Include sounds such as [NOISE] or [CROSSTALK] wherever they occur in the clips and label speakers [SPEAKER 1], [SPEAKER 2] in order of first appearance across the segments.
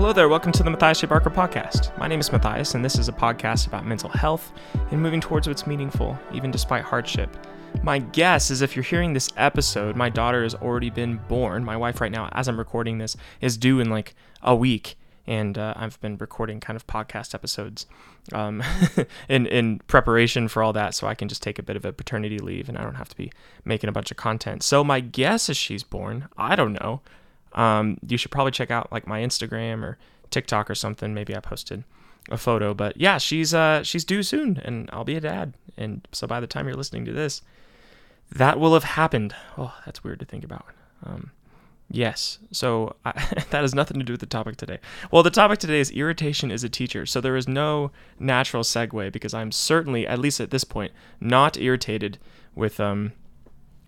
[SPEAKER 1] Hello there, welcome to the Matthias J. Barker podcast. My name is Matthias, and this is a podcast about mental health and moving towards what's meaningful, even despite hardship. My guess is if you're hearing this episode, my daughter has already been born. My wife, right now, as I'm recording this, is due in like a week, and uh, I've been recording kind of podcast episodes um, [LAUGHS] in in preparation for all that, so I can just take a bit of a paternity leave, and I don't have to be making a bunch of content. So my guess is she's born. I don't know. Um, you should probably check out like my Instagram or TikTok or something. Maybe I posted a photo, but yeah, she's uh she's due soon, and I'll be a dad. And so by the time you're listening to this, that will have happened. Oh, that's weird to think about. Um, yes, so I, [LAUGHS] that has nothing to do with the topic today. Well, the topic today is irritation as a teacher. So there is no natural segue because I'm certainly, at least at this point, not irritated with um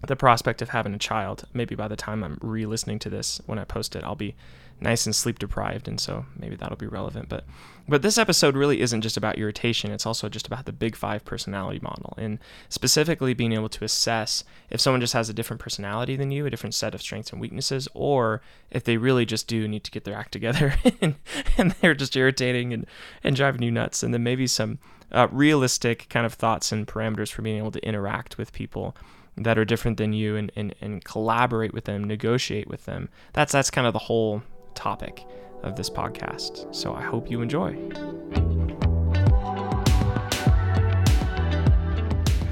[SPEAKER 1] the prospect of having a child. Maybe by the time I'm re listening to this when I post it, I'll be nice and sleep deprived, and so maybe that'll be relevant. But but this episode really isn't just about irritation, it's also just about the big five personality model, and specifically being able to assess if someone just has a different personality than you, a different set of strengths and weaknesses, or if they really just do need to get their act together [LAUGHS] and, and they're just irritating and, and driving you nuts. And then maybe some uh, realistic kind of thoughts and parameters for being able to interact with people that are different than you and, and, and collaborate with them, negotiate with them. That's that's kind of the whole topic of this podcast. So I hope you enjoy.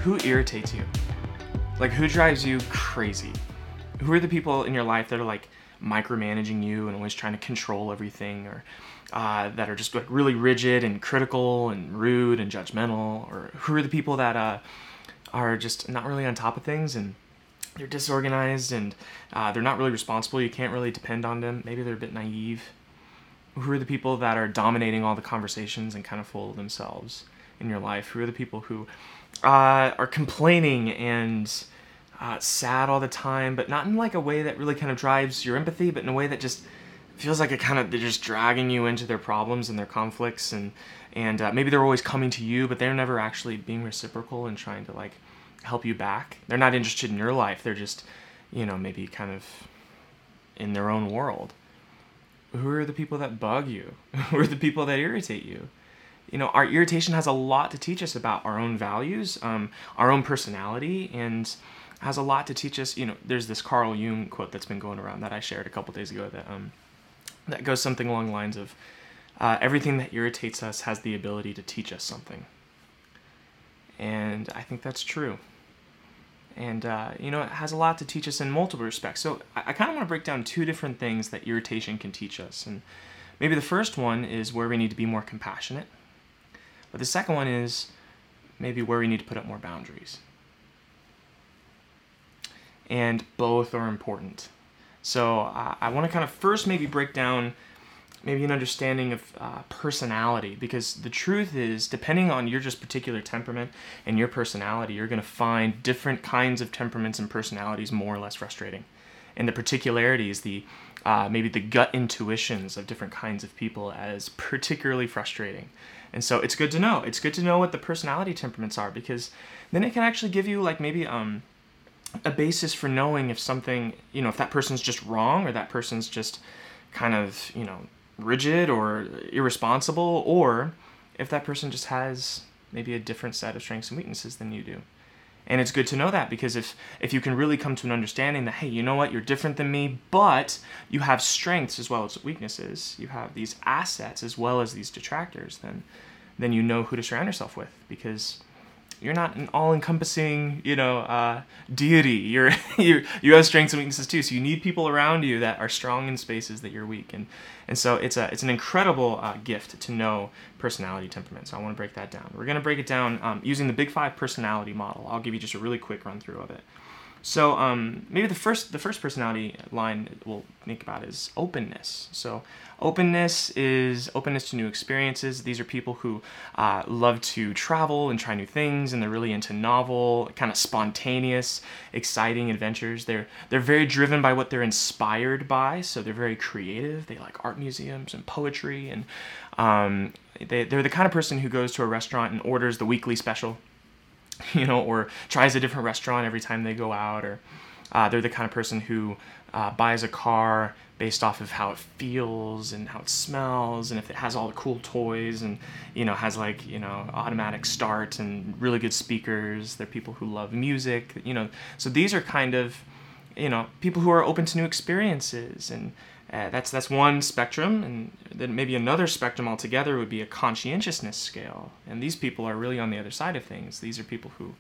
[SPEAKER 1] Who irritates you? Like who drives you crazy? Who are the people in your life that are like micromanaging you and always trying to control everything or uh, that are just like really rigid and critical and rude and judgmental or who are the people that uh, are just not really on top of things and they're disorganized and uh, they're not really responsible. You can't really depend on them. Maybe they're a bit naive. Who are the people that are dominating all the conversations and kind of full of themselves in your life? Who are the people who uh, are complaining and uh, sad all the time, but not in like a way that really kind of drives your empathy, but in a way that just feels like it kind of they're just dragging you into their problems and their conflicts and and uh, maybe they're always coming to you but they're never actually being reciprocal and trying to like help you back. They're not interested in your life. They're just you know maybe kind of in their own world. Who are the people that bug you? [LAUGHS] Who are the people that irritate you? You know our irritation has a lot to teach us about our own values um, our own personality and has a lot to teach us you know there's this carl jung quote that's been going around that i shared a couple days ago that um, that goes something along the lines of uh, everything that irritates us has the ability to teach us something. And I think that's true. And, uh, you know, it has a lot to teach us in multiple respects. So I, I kind of want to break down two different things that irritation can teach us. And maybe the first one is where we need to be more compassionate. But the second one is maybe where we need to put up more boundaries. And both are important. So uh, I want to kind of first maybe break down maybe an understanding of uh, personality because the truth is depending on your just particular temperament and your personality you're going to find different kinds of temperaments and personalities more or less frustrating. And the particularities the uh, maybe the gut intuitions of different kinds of people as particularly frustrating. And so it's good to know. It's good to know what the personality temperaments are because then it can actually give you like maybe um a basis for knowing if something, you know, if that person's just wrong or that person's just kind of, you know, rigid or irresponsible, or if that person just has maybe a different set of strengths and weaknesses than you do. And it's good to know that because if if you can really come to an understanding that hey, you know what, you're different than me, but you have strengths as well as weaknesses, you have these assets as well as these detractors, then then you know who to surround yourself with because you're not an all-encompassing, you know, uh, deity. You're [LAUGHS] you you have strengths and weaknesses too. So you need people around you that are strong in spaces that you're weak, and and so it's a it's an incredible uh, gift to know personality temperament. So I want to break that down. We're gonna break it down um, using the Big Five personality model. I'll give you just a really quick run through of it. So um, maybe the first the first personality line we'll think about is openness. So openness is openness to new experiences. These are people who uh, love to travel and try new things, and they're really into novel, kind of spontaneous, exciting adventures. They're they're very driven by what they're inspired by. So they're very creative. They like art museums and poetry, and um, they they're the kind of person who goes to a restaurant and orders the weekly special [LAUGHS] you know, or tries a different restaurant every time they go out, or Uh, they're the kind of person who uh, buys a car based off of how it feels and how it smells and if it has all the cool toys and you know has like you know automatic start and really good speakers. They're people who love music you know. So these are kind of you know people who are open to new experiences and uh, that's that's one spectrum and then maybe another spectrum altogether would be a conscientiousness scale. And these people are really on the other side of things. These are people who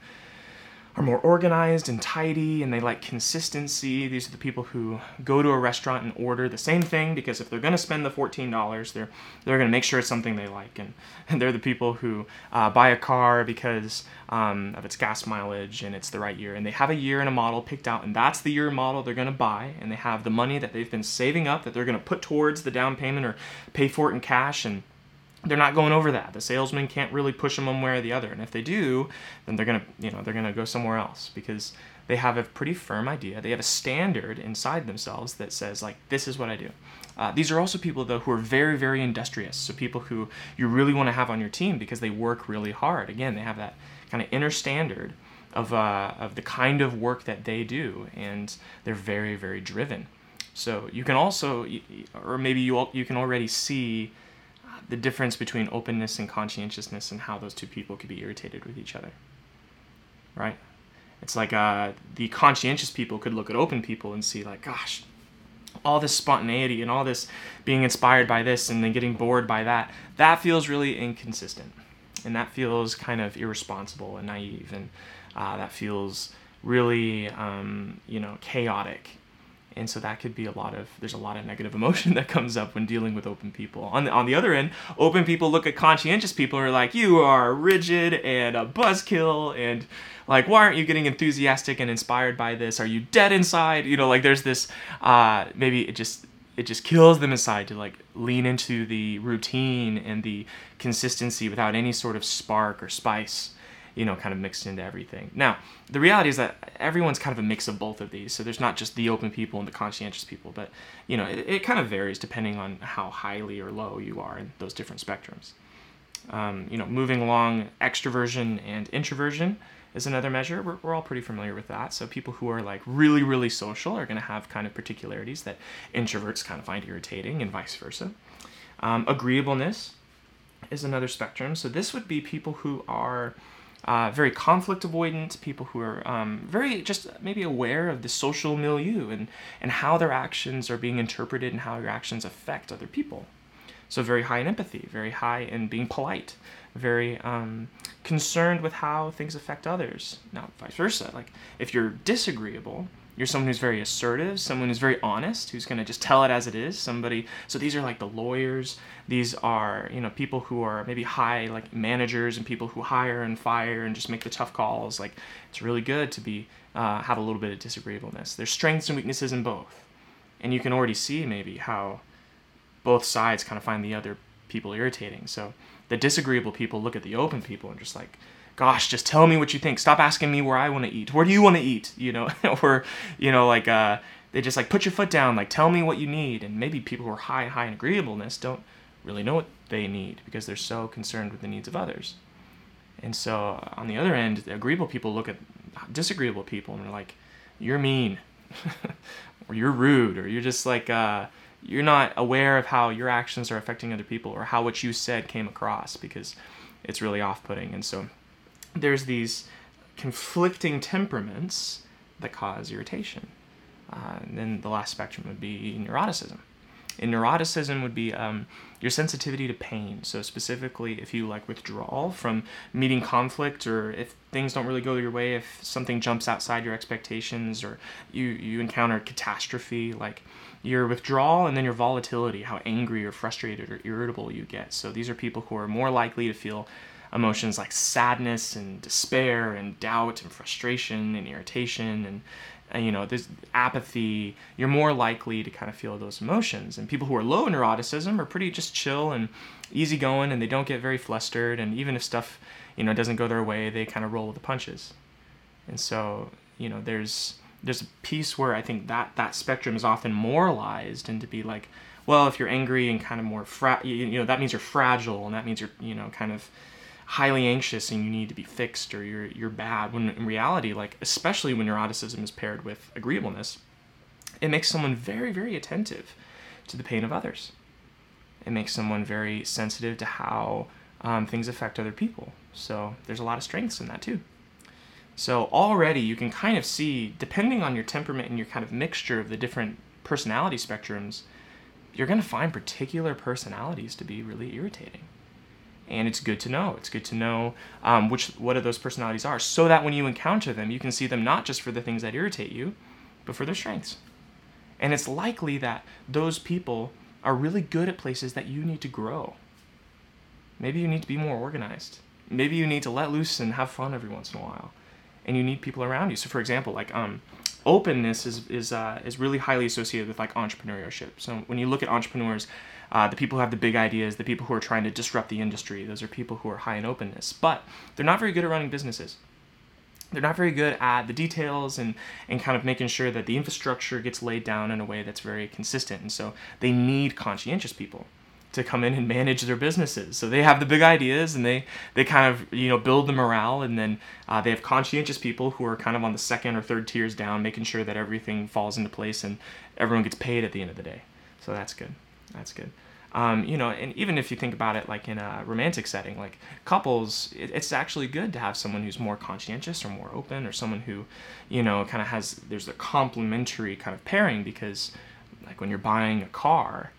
[SPEAKER 1] are more organized and tidy and they like consistency. These are the people who go to a restaurant and order the same thing because if they're going to spend the $14, they're, they're going to make sure it's something they like. And, and they're the people who uh, buy a car because um, of its gas mileage and it's the right year. And they have a year and a model picked out, and that's the year model they're going to buy. And they have the money that they've been saving up that they're going to put towards the down payment or pay for it in cash. And they're not going over that. The salesman can't really push them one way or the other. And if they do, then they're gonna, you know, they're gonna go somewhere else because they have a pretty firm idea. They have a standard inside themselves that says like, this is what I do. Uh, these are also people though who are very, very industrious. So people who you really want to have on your team because they work really hard. Again, they have that kind of inner standard of uh, of the kind of work that they do, and they're very, very driven. So you can also, or maybe you you can already see the difference between openness and conscientiousness and how those two people could be irritated with each other. Right? It's like uh, the conscientious people could look at open people and see, like, gosh, all this spontaneity and all this being inspired by this and then getting bored by that, that feels really inconsistent. And that feels kind of irresponsible and naive. And uh, that feels really, um, you know, chaotic and so that could be a lot of there's a lot of negative emotion [LAUGHS] that comes up when dealing with open people. On the, on the other end open people look at conscientious people and are like you are rigid and a buzzkill and like why aren't you getting enthusiastic and inspired by this? Are you dead inside? You know like there's this uh, maybe it just it just kills them inside to like lean into the routine and the consistency without any sort of spark or spice you know, kind of mixed into everything. Now, the reality is that everyone's kind of a mix of both of these. So there's not just the open people and the conscientious people, but you know, it, it kind of varies depending on how highly or low you are in those different spectrums. Um, you know, moving along, extroversion and introversion is another measure. We're, we're all pretty familiar with that. So people who are like really, really social are going to have kind of particularities that introverts kind of find irritating, and vice versa. Um, agreeableness is another spectrum. So this would be people who are uh, very conflict avoidant, people who are um, very just maybe aware of the social milieu and, and how their actions are being interpreted and how your actions affect other people. So, very high in empathy, very high in being polite, very um, concerned with how things affect others. Now, vice versa. Like, if you're disagreeable, you're someone who's very assertive, someone who's very honest, who's going to just tell it as it is. Somebody, so these are like the lawyers. These are, you know, people who are maybe high, like managers and people who hire and fire and just make the tough calls. Like, it's really good to be, uh, have a little bit of disagreeableness. There's strengths and weaknesses in both. And you can already see maybe how both sides kind of find the other people irritating. So the disagreeable people look at the open people and just like, gosh, just tell me what you think. Stop asking me where I want to eat. Where do you want to eat? You know, [LAUGHS] or you know, like uh, they just like put your foot down. Like tell me what you need. And maybe people who are high, high in agreeableness don't really know what they need because they're so concerned with the needs of others. And so on the other end, the agreeable people look at disagreeable people and they're like, you're mean, [LAUGHS] or you're rude, or you're just like. Uh, you're not aware of how your actions are affecting other people or how what you said came across because it's really off-putting and so there's these conflicting temperaments that cause irritation. Uh, and then the last spectrum would be neuroticism. And neuroticism would be um, your sensitivity to pain. So specifically, if you like withdrawal from meeting conflict, or if things don't really go your way, if something jumps outside your expectations, or you you encounter catastrophe, like your withdrawal and then your volatility, how angry or frustrated or irritable you get. So these are people who are more likely to feel emotions like sadness and despair and doubt and frustration and irritation and, and you know this apathy you're more likely to kind of feel those emotions. And people who are low in neuroticism are pretty just chill and easygoing and they don't get very flustered. And even if stuff you know doesn't go their way they kind of roll with the punches. And so you know there's there's a piece where i think that that spectrum is often moralized and to be like well if you're angry and kind of more fra- you, you know that means you're fragile and that means you're you know kind of highly anxious and you need to be fixed or you're you're bad when in reality like especially when neuroticism is paired with agreeableness it makes someone very very attentive to the pain of others. It makes someone very sensitive to how um, things affect other people. So there's a lot of strengths in that too. So already you can kind of see depending on your temperament and your kind of mixture of the different personality spectrums you're going to find particular personalities to be really irritating and it's good to know. It's good to know um, which what those personalities are, so that when you encounter them, you can see them not just for the things that irritate you, but for their strengths. And it's likely that those people are really good at places that you need to grow. Maybe you need to be more organized. Maybe you need to let loose and have fun every once in a while, and you need people around you. So, for example, like um, openness is is uh, is really highly associated with like entrepreneurship. So when you look at entrepreneurs, uh, the people who have the big ideas, the people who are trying to disrupt the industry, those are people who are high in openness. But they're not very good at running businesses. They're not very good at the details and, and kind of making sure that the infrastructure gets laid down in a way that's very consistent. And so they need conscientious people to come in and manage their businesses. So they have the big ideas and they they kind of you know build the morale, and then uh, they have conscientious people who are kind of on the second or third tiers down, making sure that everything falls into place and everyone gets paid at the end of the day. So that's good. That's good. Um, you know, and even if you think about it like in a romantic setting, like couples, it, it's actually good to have someone who's more conscientious or more open or someone who, you know, kind of has, there's a complementary kind of pairing because like when you're buying a car,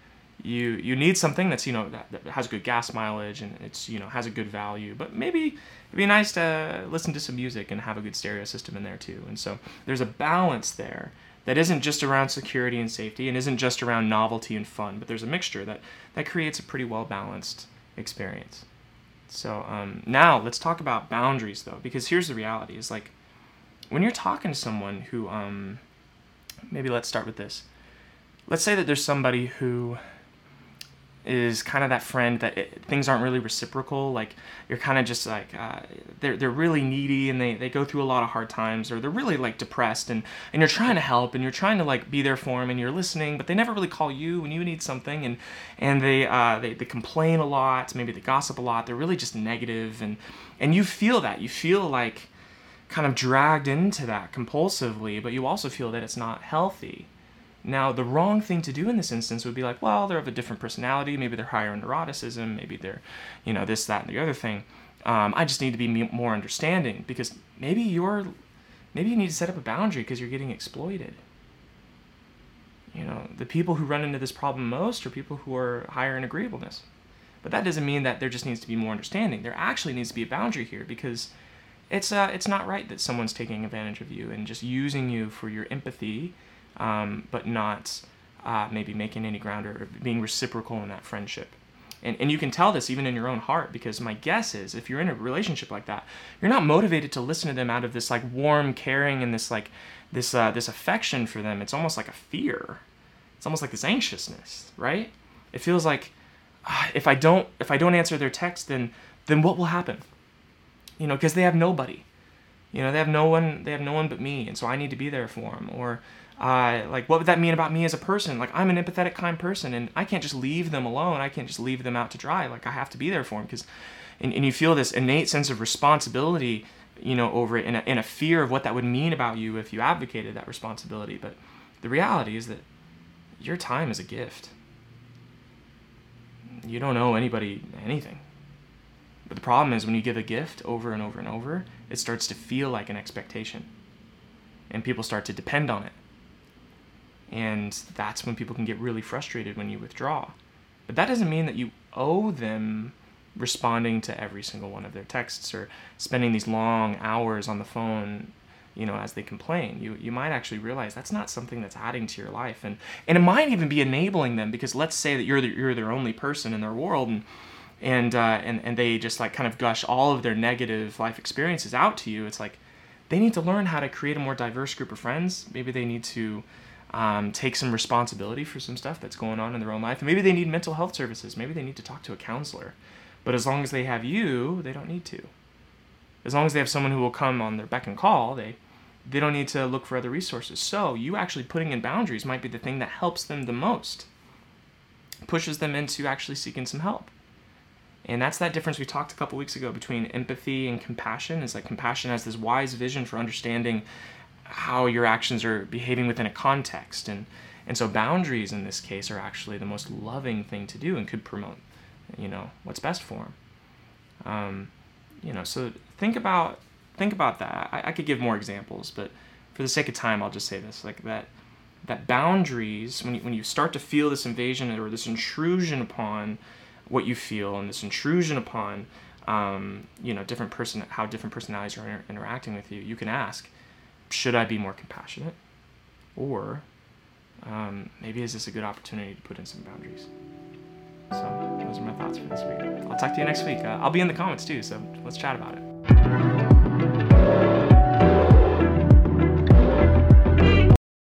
[SPEAKER 1] you you need something that's you know that, that, has good gas mileage and it's you know has a good value but maybe it'd be nice to listen to some music and have a good stereo system in there too and so there's a balance there that isn't just around security and safety and isn't just around novelty and fun, but there's a mixture that, that creates a pretty well balanced experience. So um, now let's talk about boundaries though, because here's the reality: is like when you're talking to someone who, um, maybe let's start with this. Let's say that there's somebody who is kind of that friend that it, things aren't really reciprocal. Like you're kind of just like uh, they're they're really needy and they, they go through a lot of hard times or they're really like depressed and and you're trying to help and you're trying to like be there for them and you're listening, but they never really call you when you need something and and they uh, they they complain a lot, maybe they gossip a lot. They're really just negative and and you feel that you feel like kind of dragged into that compulsively, but you also feel that it's not healthy now, the wrong thing to do in this instance would be like, well, they're of a different personality. Maybe they're higher in neuroticism. Maybe they're, you know, this, that, and the other thing. Um, I just need to be more understanding because maybe you're, maybe you need to set up a boundary because you're getting exploited. You know, the people who run into this problem most are people who are higher in agreeableness. But that doesn't mean that there just needs to be more understanding. There actually needs to be a boundary here because it's uh, it's not right that someone's taking advantage of you and just using you for your empathy um, but not uh, maybe making any ground or being reciprocal in that friendship. And, and you can tell this even in your own heart because my guess is if you're in a relationship like that, you're not motivated to listen to them out of this like warm caring and this like this uh, this affection for them. It's almost like a fear. It's almost like this anxiousness, right? It feels like uh, if I don't if I don't answer their text, then then what will happen? You know, because they have nobody. You know, they have no one. They have no one but me, and so I need to be there for them. Or uh, like what would that mean about me as a person like i'm an empathetic kind person and i can't just leave them alone i can't just leave them out to dry like i have to be there for them because and, and you feel this innate sense of responsibility you know over it and a, and a fear of what that would mean about you if you advocated that responsibility but the reality is that your time is a gift you don't owe anybody anything but the problem is when you give a gift over and over and over it starts to feel like an expectation. And people start to depend on it. And that's when people can get really frustrated when you withdraw. But that doesn't mean that you owe them responding to every single one of their texts or spending these long hours on the phone you know as they complain. You you might actually realize that's not something that's adding to your life. And and it might even be enabling them because let's say that you're the, you're their only person in their world and and uh, and and they just like kind of gush all of their negative life experiences out to you it's like they need to learn how to create a more diverse group of friends maybe they need to um, take some responsibility for some stuff that's going on in their own life. And maybe they need mental health services. Maybe they need to talk to a counselor. But as long as they have you, they don't need to. As long as they have someone who will come on their beck and call, they they don't need to look for other resources. So you actually putting in boundaries might be the thing that helps them the most. Pushes them into actually seeking some help. And that's that difference we talked a couple weeks ago between empathy and compassion. Is like compassion has this wise vision for understanding how your actions are behaving within a context. And, and so boundaries in this case are actually the most loving thing to do and could promote, you know, what's best for them. Um, you know, so think about think about that. I, I could give more examples, but for the sake of time, I'll just say this: like that that boundaries when you, when you start to feel this invasion or this intrusion upon what you feel and this intrusion upon um, you know different person how different personalities are inter- interacting with you you can ask should i be more compassionate? Or um, maybe is this a good opportunity to put in some boundaries? So those are my thoughts for this week. I'll talk to you next week. Uh, i'll be in the comments too so let's chat about it